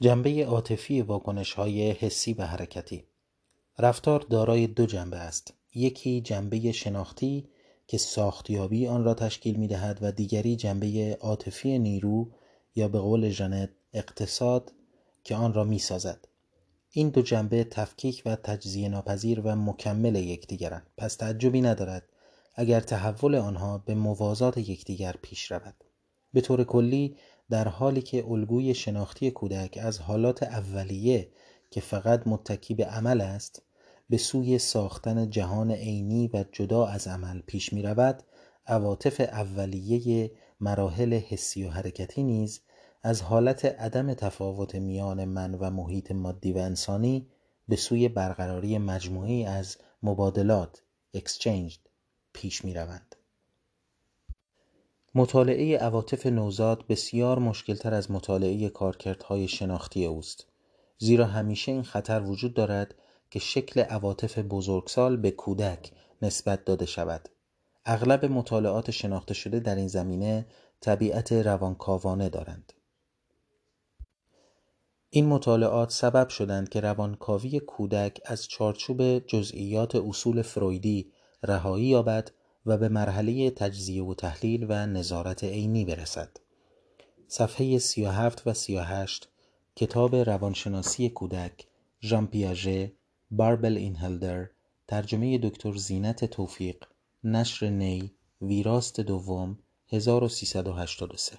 جنبه عاطفی های حسی و حرکتی. رفتار دارای دو جنبه است. یکی جنبه شناختی که ساختیابی آن را تشکیل می دهد و دیگری جنبه عاطفی نیرو یا به قول ژنت اقتصاد که آن را می سازد. این دو جنبه تفکیک و تجزیه ناپذیر و مکمل یکدیگرند. پس تعجبی ندارد اگر تحول آنها به موازات یکدیگر پیش رود. به طور کلی در حالی که الگوی شناختی کودک از حالات اولیه که فقط متکی به عمل است به سوی ساختن جهان عینی و جدا از عمل پیش می رود عواطف اولیه مراحل حسی و حرکتی نیز از حالت عدم تفاوت میان من و محیط مادی و انسانی به سوی برقراری مجموعی از مبادلات exchange پیش می روند. مطالعه عواطف نوزاد بسیار مشکلتر از مطالعه کارکردهای شناختی اوست. زیرا همیشه این خطر وجود دارد که شکل عواطف بزرگسال به کودک نسبت داده شود. اغلب مطالعات شناخته شده در این زمینه طبیعت روانکاوانه دارند. این مطالعات سبب شدند که روانکاوی کودک از چارچوب جزئیات اصول فرویدی رهایی یابد و به مرحله تجزیه و تحلیل و نظارت عینی برسد. صفحه 37 و 38 کتاب روانشناسی کودک ژان پیاژه باربل اینهلدر ترجمه دکتر زینت توفیق نشر نی ویراست دوم 1383